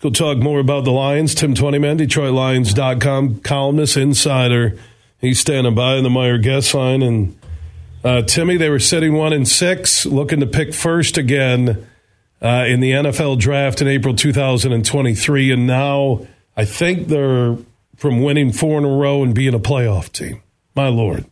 go talk more about the Lions. Tim Twentyman, DetroitLions.com columnist, insider. He's standing by in the Meijer guest line. And uh, Timmy, they were sitting one and six, looking to pick first again uh, in the NFL draft in April 2023. And now I think they're from winning four in a row and being a playoff team. My Lord.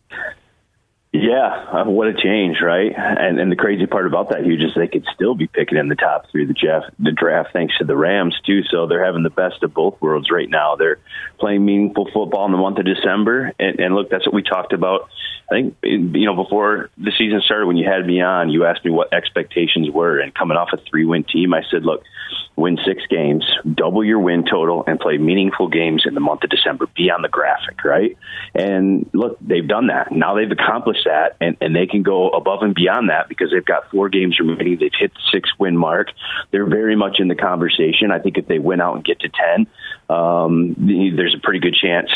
Yeah, uh, what a change, right? And and the crazy part about that, Huge, is they could still be picking in the top three of the draft, the draft thanks to the Rams too. So they're having the best of both worlds right now. They're playing meaningful football in the month of December, and, and look, that's what we talked about. I think you know before the season started, when you had me on, you asked me what expectations were, and coming off a three-win team, I said, look, win six games, double your win total, and play meaningful games in the month of December. Be on the graphic, right? And look, they've done that. Now they've accomplished that, and, and they can go above and beyond that because they've got four games remaining. They've hit the six win mark. They're very much in the conversation. I think if they win out and get to 10, um, there's a pretty good chance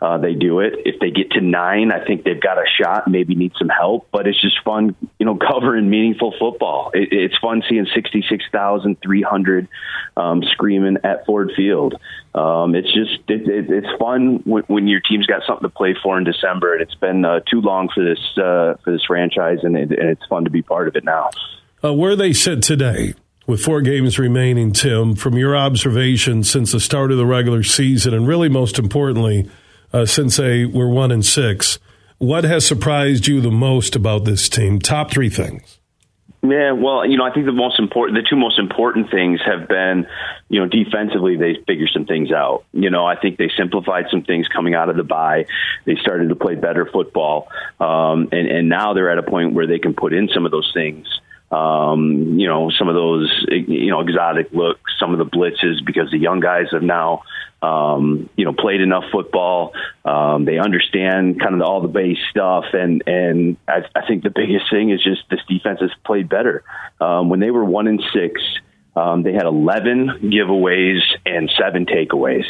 uh, they do it. If they get to nine, I think they've got a shot, maybe need some help, but it's just fun, you know, covering meaningful football. It, it's fun seeing 66,300 um, screaming at Ford Field. Um, it's just it, it, it's fun when, when, your team's got something to play for in December, and it's been uh, too long for this uh, for this franchise, and, it, and, it's fun to be part of it now. Uh, where they sit today, with four games remaining, Tim, from your observation since the start of the regular season, and really most importantly, uh, since they were one and six, what has surprised you the most about this team? Top three things. Yeah, well, you know, I think the most important, the two most important things have been, you know, defensively they figured some things out. You know, I think they simplified some things coming out of the bye. They started to play better football, um, and and now they're at a point where they can put in some of those things um, you know, some of those, you know, exotic looks, some of the blitzes, because the young guys have now, um, you know, played enough football. Um, they understand kind of all the base stuff, and and I, I think the biggest thing is just this defense has played better. Um, when they were one and six, um, they had 11 giveaways and seven takeaways.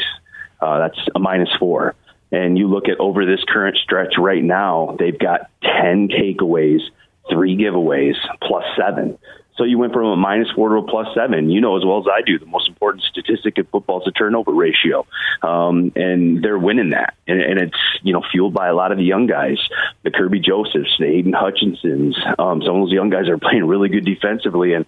Uh, that's a minus four. And you look at over this current stretch right now, they've got 10 takeaways three giveaways plus seven. So you went from a minus four to a plus seven. You know as well as I do, the most important statistic in football is the turnover ratio, um, and they're winning that. And, and, it's you know fueled by a lot of the young guys, the Kerby Josephs, the Aidan Hutchinsons. Um, some of those young guys are playing really good defensively, and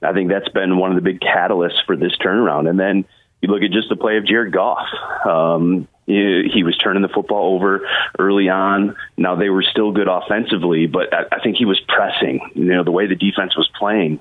I think that's been one of the big catalysts for this turnaround. And then you look at just the play of Jared Goff. Um, he was turning the football over early on. Now they were still good offensively, but I think he was pressing. You know the way the defense was playing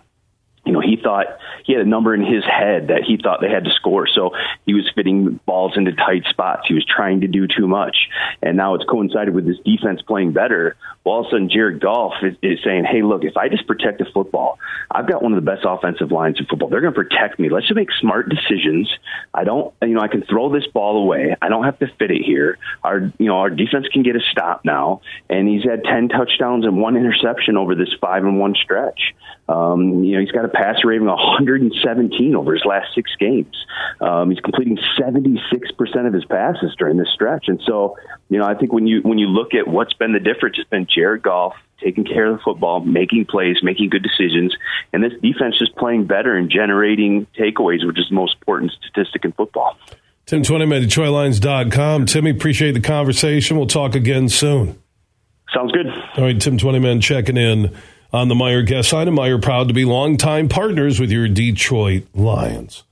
you know, he thought he had a number in his head that he thought they had to score. So he was fitting balls into tight spots. He was trying to do too much. And now it's coincided with this defense playing better. Well, all of a sudden, Jared Goff is, is saying, hey, look, if I just protect the football, I've got one of the best offensive lines in football. They're going to protect me. Let's just make smart decisions. I don't, you know, I can throw this ball away. I don't have to fit it here. Our, you know, our defense can get a stop now. And he's had 10 touchdowns and one interception over this five and one stretch. Um, you know, he's got a passer rating of 117 over his last six games. Um, he's completing 76% of his passes during this stretch. And so, you know, I think when you when you look at what's been the difference, it's been Jared Goff taking care of the football, making plays, making good decisions, and this defense just playing better and generating takeaways, which is the most important statistic in football. Tim Twentyman at DetroitLions.com. Timmy, appreciate the conversation. We'll talk again soon. Sounds good. All right, Tim Twentyman checking in on the Meijer Guest line. And Meijer proud to be longtime partners with your Detroit Lions.